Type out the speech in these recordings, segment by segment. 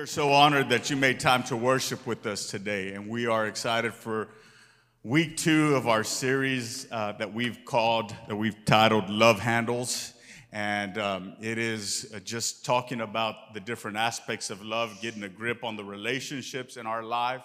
are so honored that you made time to worship with us today, and we are excited for week two of our series uh, that we've called, that we've titled Love Handles. And um, it is uh, just talking about the different aspects of love, getting a grip on the relationships in our life.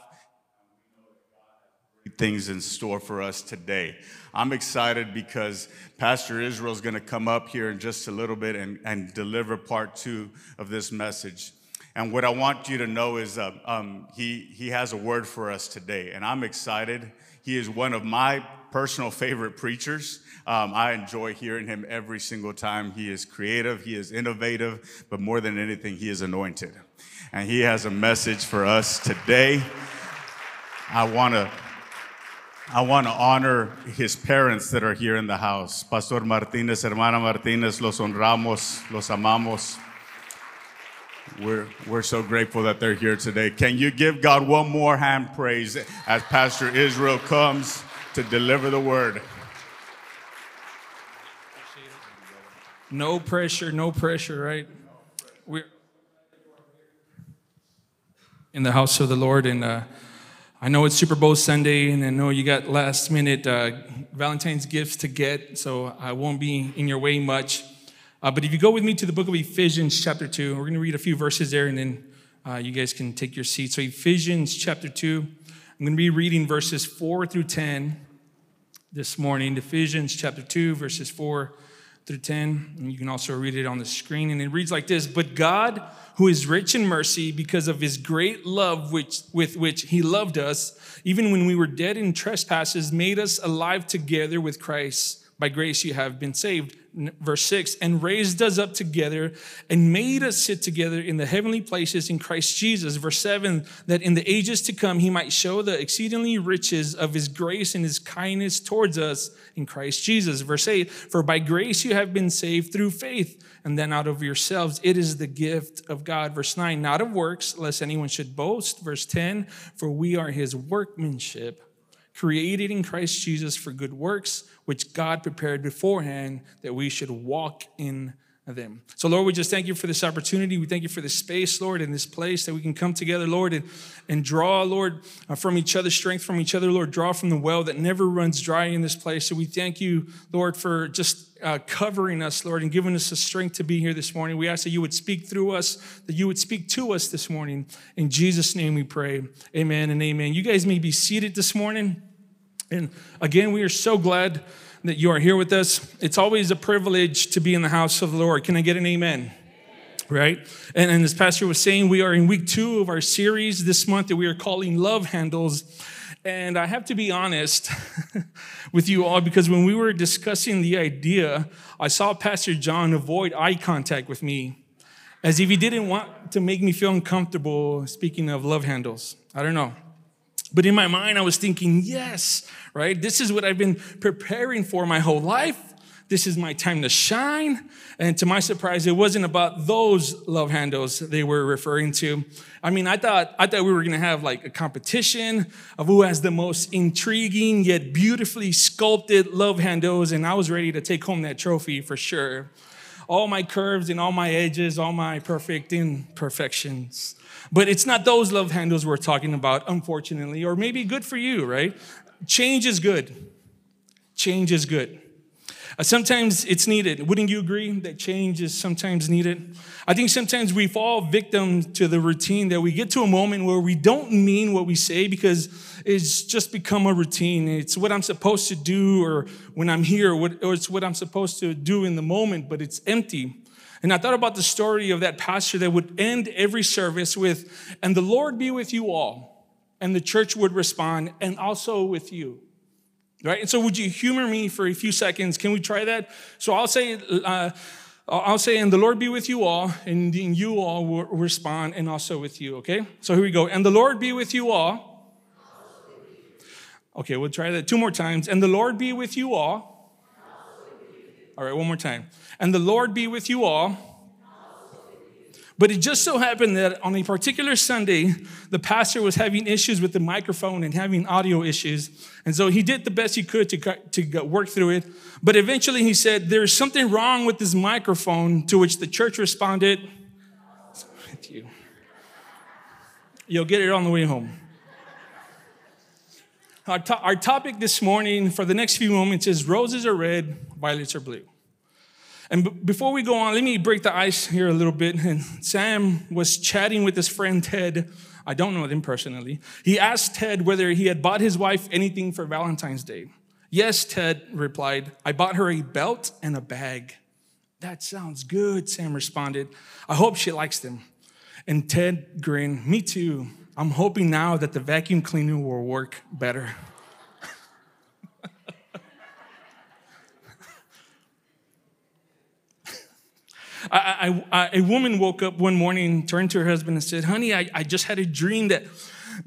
Things in store for us today. I'm excited because Pastor Israel is going to come up here in just a little bit and, and deliver part two of this message. And what I want you to know is uh, um, he, he has a word for us today, and I'm excited. He is one of my personal favorite preachers. Um, I enjoy hearing him every single time. He is creative, he is innovative, but more than anything, he is anointed. And he has a message for us today. I want to I want to honor his parents that are here in the house. Pastor Martinez, Hermana Martinez, los honramos, los amamos. We're, we're so grateful that they're here today. Can you give God one more hand praise as Pastor Israel comes to deliver the word? No pressure, no pressure, right? We're in the house of the Lord, and uh, I know it's Super Bowl Sunday, and I know you got last minute uh, Valentine's gifts to get, so I won't be in your way much. Uh, but if you go with me to the book of Ephesians, chapter 2, we're going to read a few verses there, and then uh, you guys can take your seat. So, Ephesians, chapter 2, I'm going to be reading verses 4 through 10 this morning. Ephesians, chapter 2, verses 4 through 10. And you can also read it on the screen. And it reads like this But God, who is rich in mercy, because of his great love which, with which he loved us, even when we were dead in trespasses, made us alive together with Christ. By grace you have been saved. Verse 6 and raised us up together and made us sit together in the heavenly places in Christ Jesus. Verse 7 that in the ages to come he might show the exceedingly riches of his grace and his kindness towards us in Christ Jesus. Verse 8 for by grace you have been saved through faith and then out of yourselves. It is the gift of God. Verse 9 not of works lest anyone should boast. Verse 10 for we are his workmanship created in Christ Jesus for good works, which God prepared beforehand that we should walk in them. So, Lord, we just thank you for this opportunity. We thank you for this space, Lord, in this place that we can come together, Lord, and, and draw, Lord, uh, from each other, strength from each other, Lord, draw from the well that never runs dry in this place. So we thank you, Lord, for just uh, covering us, Lord, and giving us the strength to be here this morning. We ask that you would speak through us, that you would speak to us this morning. In Jesus' name we pray. Amen and amen. You guys may be seated this morning. And again, we are so glad that you are here with us. It's always a privilege to be in the house of the Lord. Can I get an amen? Right? And, and as Pastor was saying, we are in week two of our series this month that we are calling Love Handles. And I have to be honest with you all because when we were discussing the idea, I saw Pastor John avoid eye contact with me as if he didn't want to make me feel uncomfortable speaking of love handles. I don't know. But in my mind, I was thinking, yes, right? This is what I've been preparing for my whole life. This is my time to shine. And to my surprise, it wasn't about those love handles they were referring to. I mean, I thought, I thought we were going to have like a competition of who has the most intriguing yet beautifully sculpted love handles. And I was ready to take home that trophy for sure. All my curves and all my edges, all my perfect imperfections. But it's not those love handles we're talking about, unfortunately, or maybe good for you, right? Change is good. Change is good. Uh, sometimes it's needed. Wouldn't you agree that change is sometimes needed? I think sometimes we fall victim to the routine that we get to a moment where we don't mean what we say because it's just become a routine. It's what I'm supposed to do, or when I'm here, or it's what I'm supposed to do in the moment, but it's empty. And I thought about the story of that pastor that would end every service with, and the Lord be with you all. And the church would respond, and also with you. Right? And so, would you humor me for a few seconds? Can we try that? So, I'll say, uh, I'll say, and the Lord be with you all, and then you all will respond, and also with you, okay? So here we go. And the Lord be with you all. Okay, we'll try that two more times. And the Lord be with you all. All right, one more time. And the Lord be with you all. But it just so happened that on a particular Sunday, the pastor was having issues with the microphone and having audio issues. And so he did the best he could to, to work through it. But eventually he said, There's something wrong with this microphone, to which the church responded, with you. You'll get it on the way home. Our, to- our topic this morning for the next few moments is roses are red, violets are blue. And b- before we go on, let me break the ice here a little bit. And Sam was chatting with his friend Ted. I don't know him personally. He asked Ted whether he had bought his wife anything for Valentine's Day. Yes, Ted replied. I bought her a belt and a bag. That sounds good, Sam responded. I hope she likes them. And Ted grinned, Me too. I'm hoping now that the vacuum cleaner will work better. A woman woke up one morning, turned to her husband, and said, Honey, I, I just had a dream that,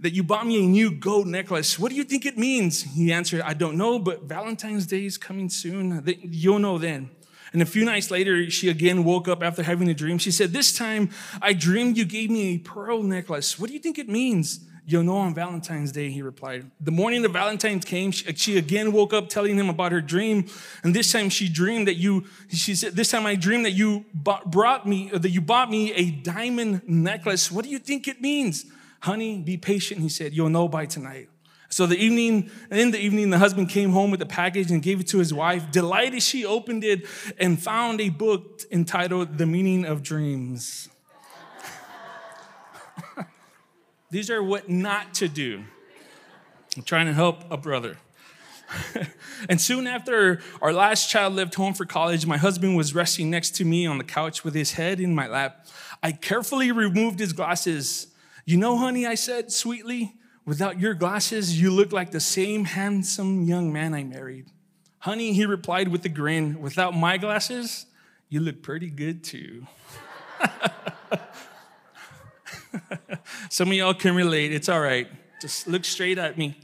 that you bought me a new gold necklace. What do you think it means? He answered, I don't know, but Valentine's Day is coming soon. You'll know then. And a few nights later, she again woke up after having a dream. She said, This time I dreamed you gave me a pearl necklace. What do you think it means? You'll know on Valentine's Day, he replied. The morning the Valentine's came, she, again woke up telling him about her dream. And this time she dreamed that you, she said, This time I dreamed that you brought me, uh, that you bought me a diamond necklace. What do you think it means? Honey, be patient, he said. You'll know by tonight. So the evening, in the evening, the husband came home with the package and gave it to his wife. Delighted, she opened it and found a book entitled The Meaning of Dreams. These are what not to do. I'm trying to help a brother. and soon after our last child left home for college, my husband was resting next to me on the couch with his head in my lap. I carefully removed his glasses. You know, honey, I said sweetly, Without your glasses, you look like the same handsome young man I married. Honey, he replied with a grin, without my glasses, you look pretty good too. Some of y'all can relate. It's all right. Just look straight at me.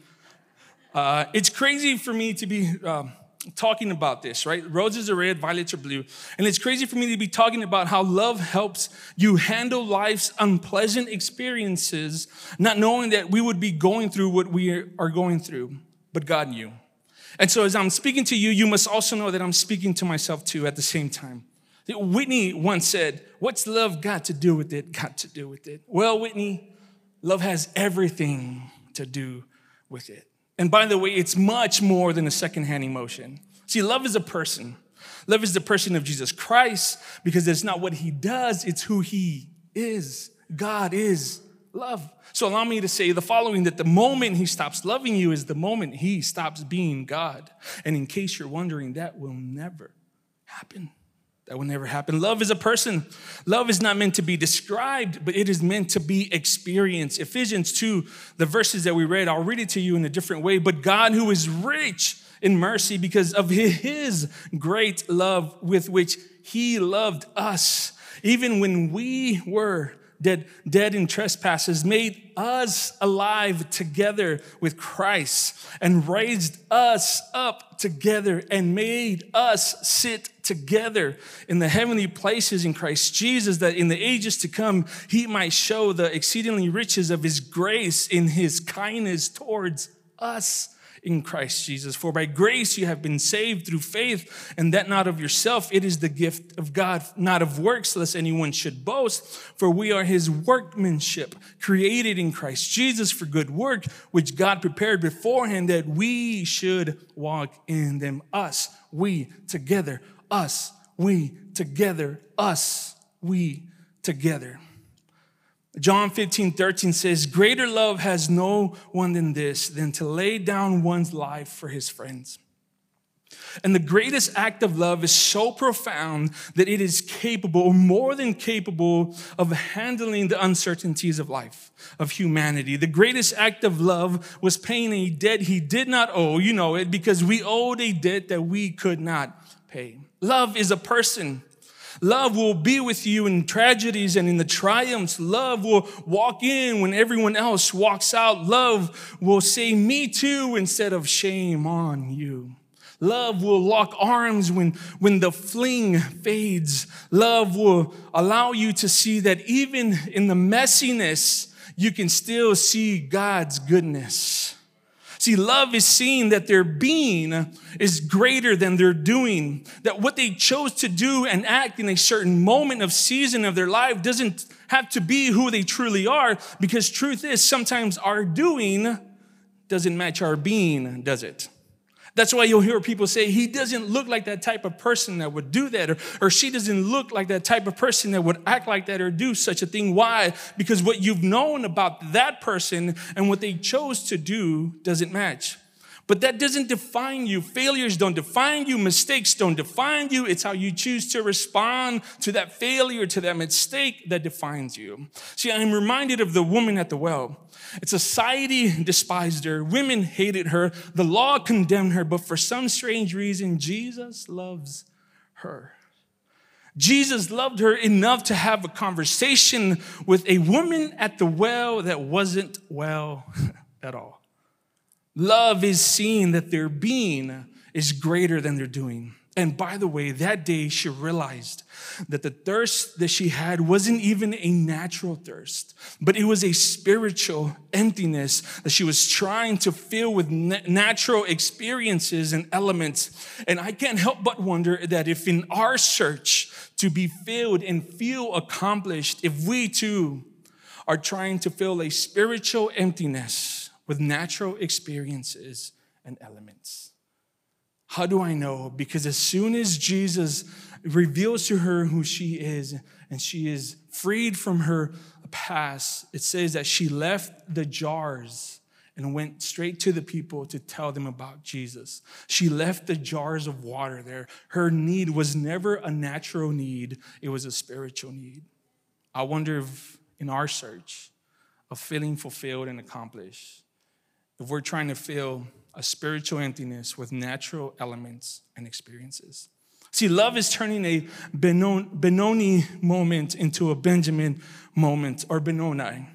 Uh, it's crazy for me to be. Um, talking about this, right? Roses are red, violets are blue. And it's crazy for me to be talking about how love helps you handle life's unpleasant experiences, not knowing that we would be going through what we are going through, but God knew. And so as I'm speaking to you, you must also know that I'm speaking to myself too at the same time. Whitney once said, What's love got to do with it? Got to do with it. Well, Whitney, love has everything to do with it. And by the way, it's much more than a secondhand emotion. See, love is a person. Love is the person of Jesus Christ because it's not what he does, it's who he is. God is love. So allow me to say the following that the moment he stops loving you is the moment he stops being God. And in case you're wondering, that will never happen. That will never happen. Love is a person. Love is not meant to be described, but it is meant to be experienced. Ephesians 2, the verses that we read, I'll read it to you in a different way. But God, who is rich in mercy because of his great love with which he loved us, even when we were dead, dead in trespasses, made us alive together with Christ and raised us up together and made us sit together in the heavenly places in Christ Jesus, that in the ages to come, he might show the exceedingly riches of his grace in his kindness towards us in Christ Jesus. For by grace you have been saved through faith, and that not of yourself. It is the gift of God, not of works, lest anyone should boast. For we are his workmanship, created in Christ Jesus for good work, which God prepared beforehand that we should walk in them. Us, we together, us, we together, us, we together. John 15, 13 says, Greater love has no one than this, than to lay down one's life for his friends. And the greatest act of love is so profound that it is capable, or more than capable, of handling the uncertainties of life, of humanity. The greatest act of love was paying a debt he did not owe. You know it, because we owed a debt that we could not pay. Love is a person. Love will be with you in tragedies and in the triumphs. Love will walk in when everyone else walks out. Love will say, Me too, instead of shame on you. Love will lock arms when, when the fling fades. Love will allow you to see that even in the messiness, you can still see God's goodness. See, love is seeing that their being is greater than their doing. That what they chose to do and act in a certain moment of season of their life doesn't have to be who they truly are, because truth is sometimes our doing doesn't match our being, does it? That's why you'll hear people say, he doesn't look like that type of person that would do that, or, or she doesn't look like that type of person that would act like that or do such a thing. Why? Because what you've known about that person and what they chose to do doesn't match. But that doesn't define you. Failures don't define you. Mistakes don't define you. It's how you choose to respond to that failure, to that mistake that defines you. See, I'm reminded of the woman at the well. Society despised her. Women hated her. The law condemned her. But for some strange reason, Jesus loves her. Jesus loved her enough to have a conversation with a woman at the well that wasn't well at all. Love is seeing that their being is greater than their doing. And by the way, that day she realized that the thirst that she had wasn't even a natural thirst, but it was a spiritual emptiness that she was trying to fill with natural experiences and elements. And I can't help but wonder that if in our search to be filled and feel accomplished, if we too are trying to fill a spiritual emptiness, with natural experiences and elements. How do I know? Because as soon as Jesus reveals to her who she is and she is freed from her past, it says that she left the jars and went straight to the people to tell them about Jesus. She left the jars of water there. Her need was never a natural need, it was a spiritual need. I wonder if in our search of feeling fulfilled and accomplished, if we're trying to fill a spiritual emptiness with natural elements and experiences. See, love is turning a Benoni moment into a Benjamin moment or Benoni.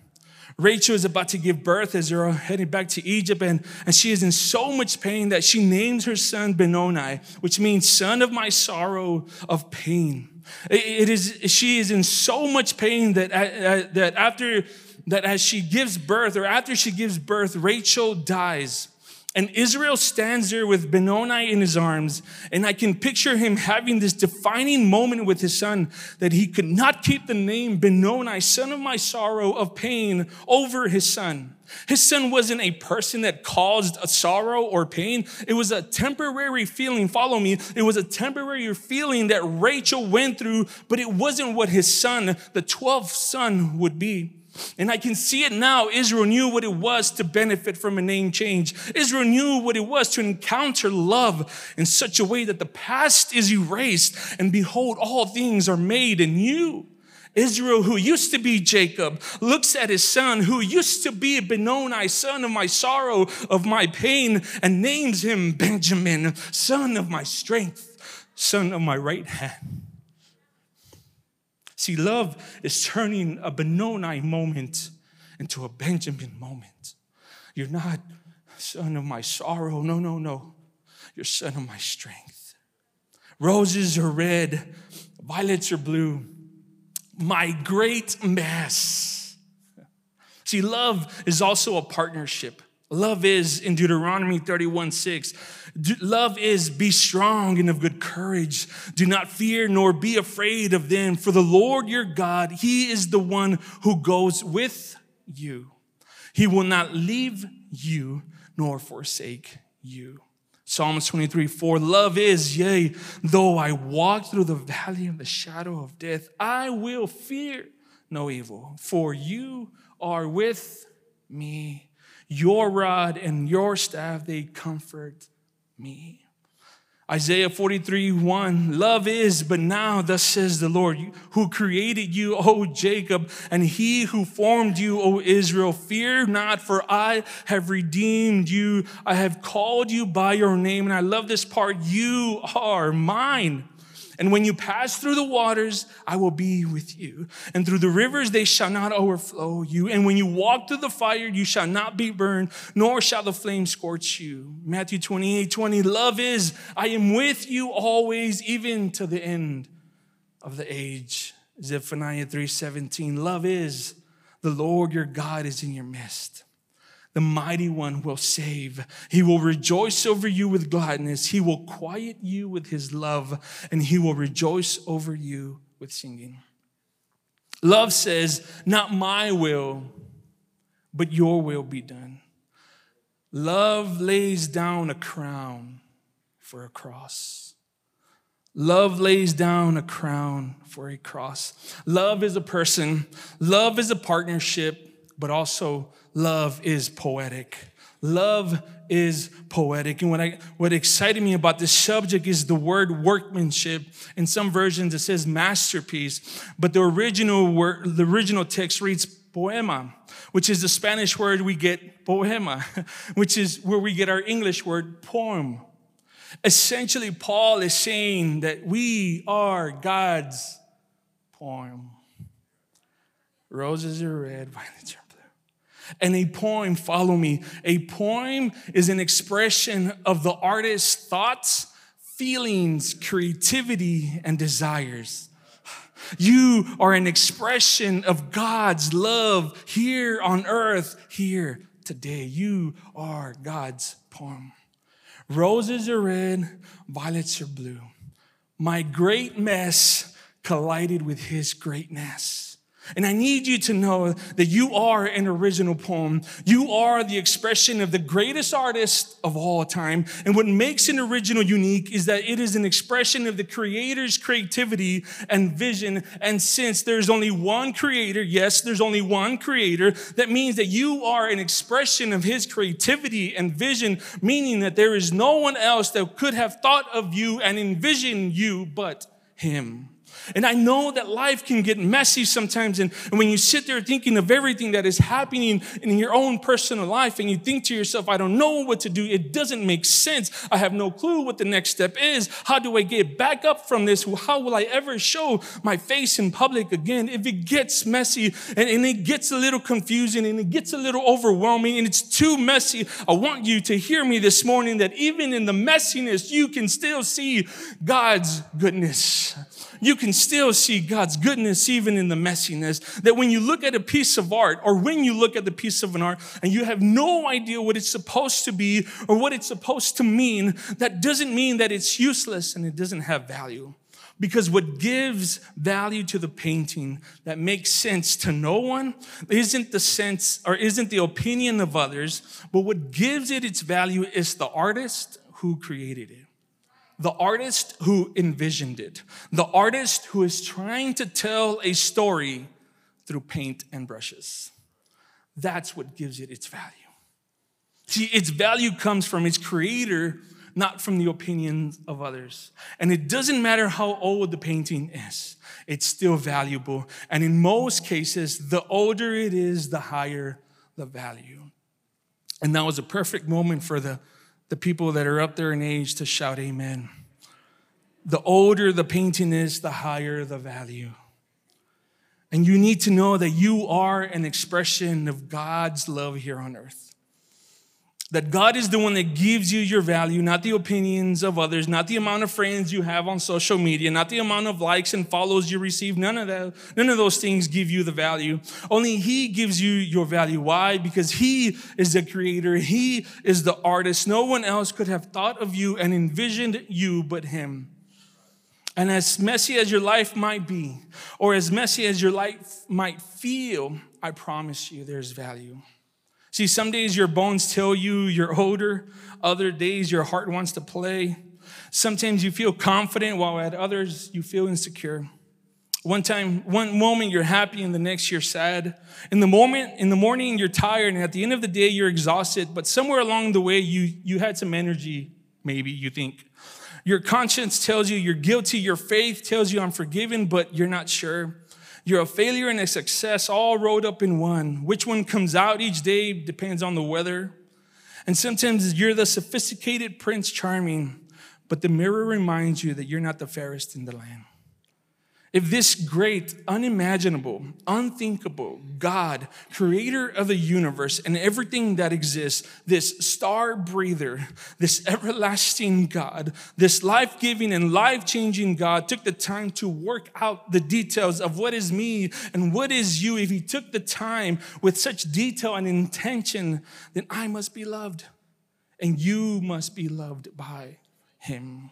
Rachel is about to give birth as they're heading back to Egypt, and, and she is in so much pain that she names her son Benoni, which means son of my sorrow of pain. It, it is, she is in so much pain that, uh, that after that as she gives birth, or after she gives birth, Rachel dies. And Israel stands there with Benoni in his arms. And I can picture him having this defining moment with his son that he could not keep the name Benoni, son of my sorrow, of pain, over his son. His son wasn't a person that caused a sorrow or pain. It was a temporary feeling. Follow me. It was a temporary feeling that Rachel went through, but it wasn't what his son, the 12th son, would be. And I can see it now. Israel knew what it was to benefit from a name change. Israel knew what it was to encounter love in such a way that the past is erased and behold, all things are made anew. Israel, who used to be Jacob, looks at his son, who used to be Benoni, son of my sorrow, of my pain, and names him Benjamin, son of my strength, son of my right hand. See, love is turning a Benoni moment into a Benjamin moment. You're not son of my sorrow. No, no, no. You're son of my strength. Roses are red, violets are blue. My great mess. See, love is also a partnership. Love is in Deuteronomy 31 6. Love is be strong and of good courage. Do not fear nor be afraid of them, for the Lord your God, He is the one who goes with you. He will not leave you nor forsake you. Psalms 23 4 Love is, yea, though I walk through the valley of the shadow of death, I will fear no evil, for you are with me. Your rod and your staff, they comfort me. Isaiah 43, 1, love is, but now thus says the Lord, who created you, O Jacob, and he who formed you, O Israel. Fear not, for I have redeemed you. I have called you by your name. And I love this part. You are mine. And when you pass through the waters, I will be with you. And through the rivers, they shall not overflow you. And when you walk through the fire, you shall not be burned, nor shall the flame scorch you. Matthew 28 20, love is, I am with you always, even to the end of the age. Zephaniah 3 17, love is, the Lord your God is in your midst The mighty one will save. He will rejoice over you with gladness. He will quiet you with his love, and he will rejoice over you with singing. Love says, Not my will, but your will be done. Love lays down a crown for a cross. Love lays down a crown for a cross. Love is a person, love is a partnership, but also love is poetic. Love is poetic. And what, I, what excited me about this subject is the word workmanship. In some versions, it says masterpiece, but the original, word, the original text reads poema, which is the Spanish word we get poema, which is where we get our English word poem. Essentially, Paul is saying that we are God's poem. Roses are red, violets. And a poem, follow me. A poem is an expression of the artist's thoughts, feelings, creativity, and desires. You are an expression of God's love here on earth, here today. You are God's poem. Roses are red, violets are blue. My great mess collided with his greatness. And I need you to know that you are an original poem. You are the expression of the greatest artist of all time. And what makes an original unique is that it is an expression of the creator's creativity and vision. And since there's only one creator, yes, there's only one creator, that means that you are an expression of his creativity and vision, meaning that there is no one else that could have thought of you and envisioned you but him. And I know that life can get messy sometimes. And, and, when you sit there thinking of everything that is happening in your own personal life and you think to yourself, I don't know what to do. It doesn't make sense. I have no clue what the next step is. How do I get back up from this? How will I ever show my face in public again? If it gets messy and, and it gets a little confusing and it gets a little overwhelming and it's too messy, I want you to hear me this morning that even in the messiness, you can still see God's goodness you can still see God's goodness even in the messiness. That when you look at a piece of art, or when you look at the piece of an art and you have no idea what it's supposed to be or what it's supposed to mean, that doesn't mean that it's useless and it doesn't have value. Because what gives value to the painting that makes sense to no one isn't the sense or isn't the opinion of others, but what gives it its value is the artist who created it the artist who envisioned it, the artist who is trying to tell a story through paint and brushes. That's what gives it its value. See, its value comes from its creator, not from the opinions of others. And it doesn't matter how old the painting is, it's still valuable. And in most cases, the older it is, the higher the value. And that was a perfect moment for the the people that are up there in age to shout amen. The older the painting is, the higher the value. And you need to know that you are an expression of God's love here on earth. That God is the one that gives you your value, not the opinions of others, not the amount of friends you have on social media, not the amount of likes and follows you receive. None of that, none of those things give you the value. Only He gives you your value. Why? Because He is the creator. He is the artist. No one else could have thought of you and envisioned you but Him. And as messy as your life might be, or as messy as your life might feel, I promise you there's value. See, some days your bones tell you you're older, other days your heart wants to play. Sometimes you feel confident, while at others you feel insecure. One time, one moment you're happy, and the next you're sad. In the moment, in the morning you're tired, and at the end of the day you're exhausted. But somewhere along the way you you had some energy, maybe you think. Your conscience tells you you're guilty. Your faith tells you I'm forgiven, but you're not sure. You're a failure and a success all rolled up in one. Which one comes out each day depends on the weather. And sometimes you're the sophisticated Prince Charming, but the mirror reminds you that you're not the fairest in the land. If this great, unimaginable, unthinkable God, creator of the universe and everything that exists, this star breather, this everlasting God, this life giving and life changing God took the time to work out the details of what is me and what is you, if he took the time with such detail and intention, then I must be loved and you must be loved by him.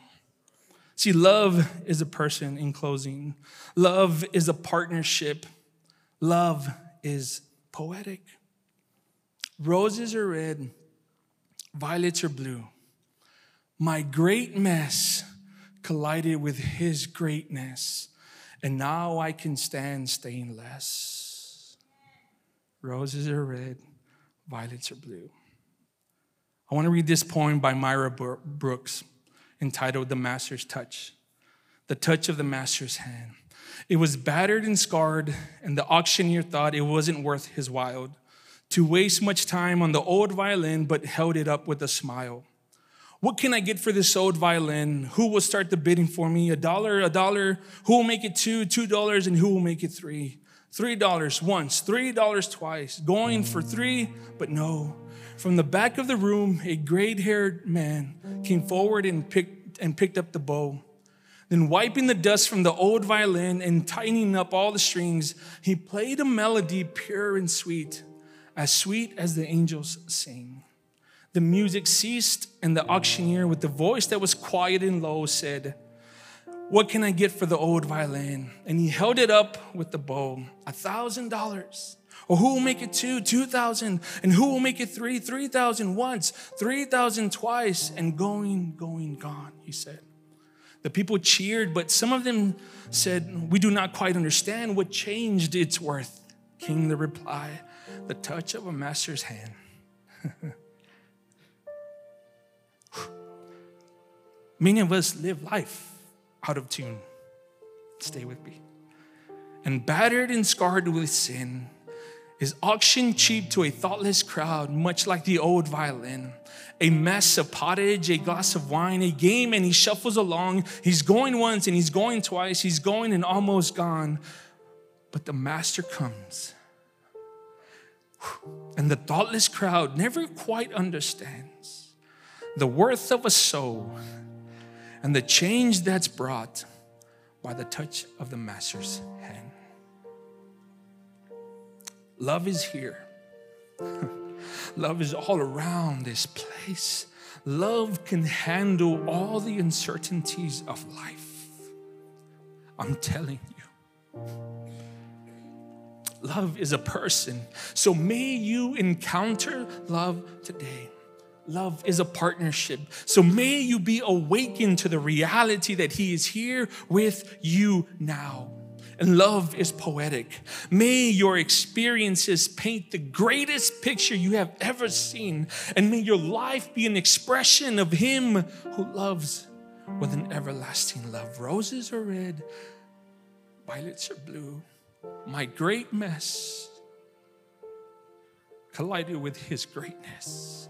See, love is a person in closing. Love is a partnership. Love is poetic. Roses are red, violets are blue. My great mess collided with his greatness, and now I can stand stainless. Roses are red, violets are blue. I want to read this poem by Myra Brooks entitled The Master's Touch, the touch of the Master's hand. It was battered and scarred, and the auctioneer thought it wasn't worth his while to waste much time on the old violin, but held it up with a smile. What can I get for this old violin? Who will start the bidding for me? A dollar, a dollar. Who will make it two? Two dollars, and who will make it three? Three dollars once, three dollars twice. Going for three, but no. From the back of the room, a gray haired man came forward and picked, and picked up the bow. Then, wiping the dust from the old violin and tightening up all the strings, he played a melody pure and sweet, as sweet as the angels sing. The music ceased, and the auctioneer, with the voice that was quiet and low, said, What can I get for the old violin? And he held it up with the bow, a thousand dollars. Or who will make it two? 2,000. And who will make it three? 3,000 once, 3,000 twice, and going, going, gone, he said. The people cheered, but some of them said, We do not quite understand what changed its worth. Came the reply, The touch of a master's hand. Many of us live life out of tune. Stay with me. And battered and scarred with sin, is auctioned cheap to a thoughtless crowd, much like the old violin. A mess of pottage, a glass of wine, a game, and he shuffles along. He's going once and he's going twice. He's going and almost gone. But the master comes. And the thoughtless crowd never quite understands the worth of a soul and the change that's brought by the touch of the master's hand. Love is here. Love is all around this place. Love can handle all the uncertainties of life. I'm telling you. Love is a person. So may you encounter love today. Love is a partnership. So may you be awakened to the reality that He is here with you now and love is poetic. May your experiences paint the greatest picture you have ever seen, and may your life be an expression of Him who loves with an everlasting love. Roses are red, violets are blue. My great mess collided with His greatness,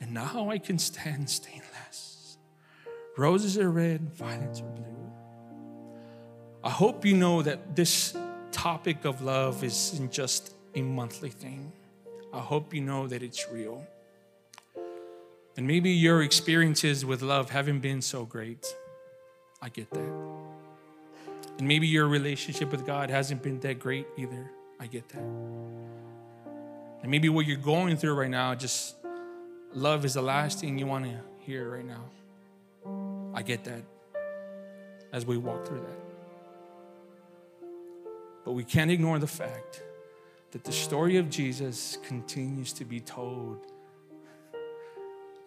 and now I can stand stainless. Roses are red, violets are blue. I hope you know that this topic of love isn't just a monthly thing. I hope you know that it's real. And maybe your experiences with love haven't been so great. I get that. And maybe your relationship with God hasn't been that great either. I get that. And maybe what you're going through right now, just love is the last thing you want to hear right now. I get that as we walk through that. But we can't ignore the fact that the story of Jesus continues to be told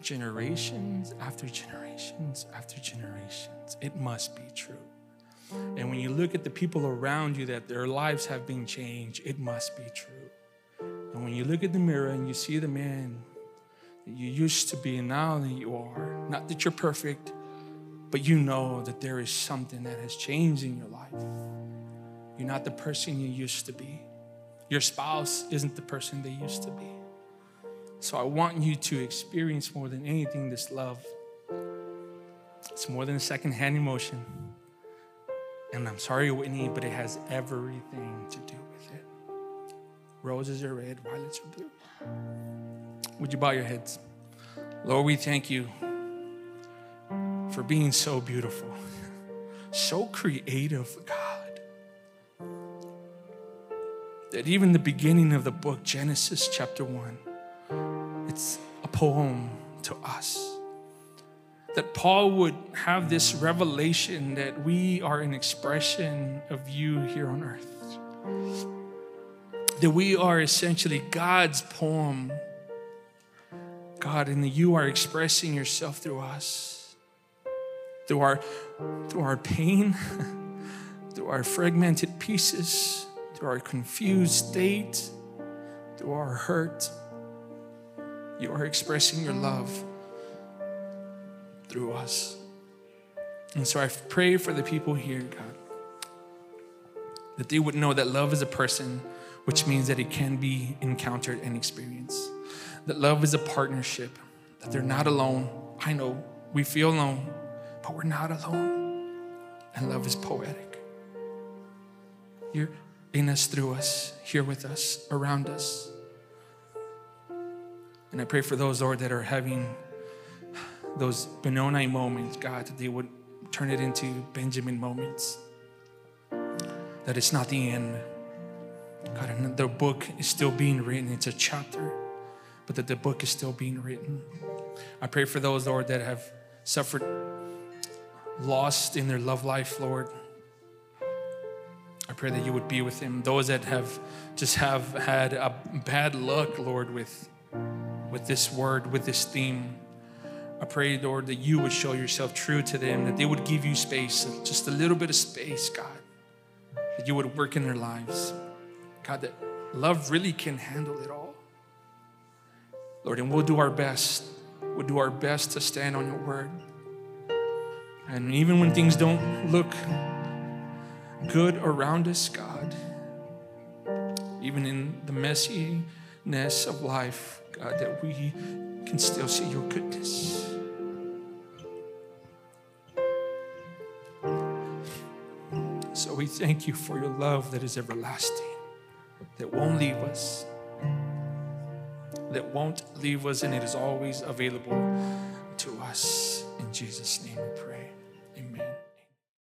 generations after generations after generations. It must be true. And when you look at the people around you that their lives have been changed, it must be true. And when you look at the mirror and you see the man that you used to be and now that you are, not that you're perfect, but you know that there is something that has changed in your life. You're not the person you used to be. Your spouse isn't the person they used to be. So I want you to experience more than anything this love. It's more than a secondhand emotion, And I'm sorry, Whitney, but it has everything to do with it. Roses are red, violets are blue. Would you bow your heads? Lord, we thank you for being so beautiful, so creative, God. That even the beginning of the book, Genesis chapter 1, it's a poem to us that Paul would have this revelation that we are an expression of you here on earth. That we are essentially God's poem. God, and that you are expressing yourself through us. Through our through our pain, through our fragmented pieces, through our confused state, through our hurt. You are expressing your love through us. And so I pray for the people here, God, that they would know that love is a person, which means that it can be encountered and experienced. That love is a partnership, that they're not alone. I know we feel alone, but we're not alone. And love is poetic. You're in us, through us, here with us, around us. And I pray for those, Lord, that are having those Benoni moments, God, that they would turn it into Benjamin moments. That it's not the end. God, and the book is still being written. It's a chapter, but that the book is still being written. I pray for those, Lord, that have suffered lost in their love life, Lord. I pray that you would be with them. Those that have just have had a bad luck, Lord, with, with this word, with this theme. I pray, Lord, that you would show yourself true to them, that they would give you space, just a little bit of space, God, that you would work in their lives. God, that love really can handle it all. Lord, and we'll do our best. We'll do our best to stand on your word. And even when things don't look good around us, God, even in the messiness of life, God, that we can still see your goodness. So we thank you for your love that is everlasting, that won't leave us, that won't leave us, and it is always available to us. In Jesus' name we pray.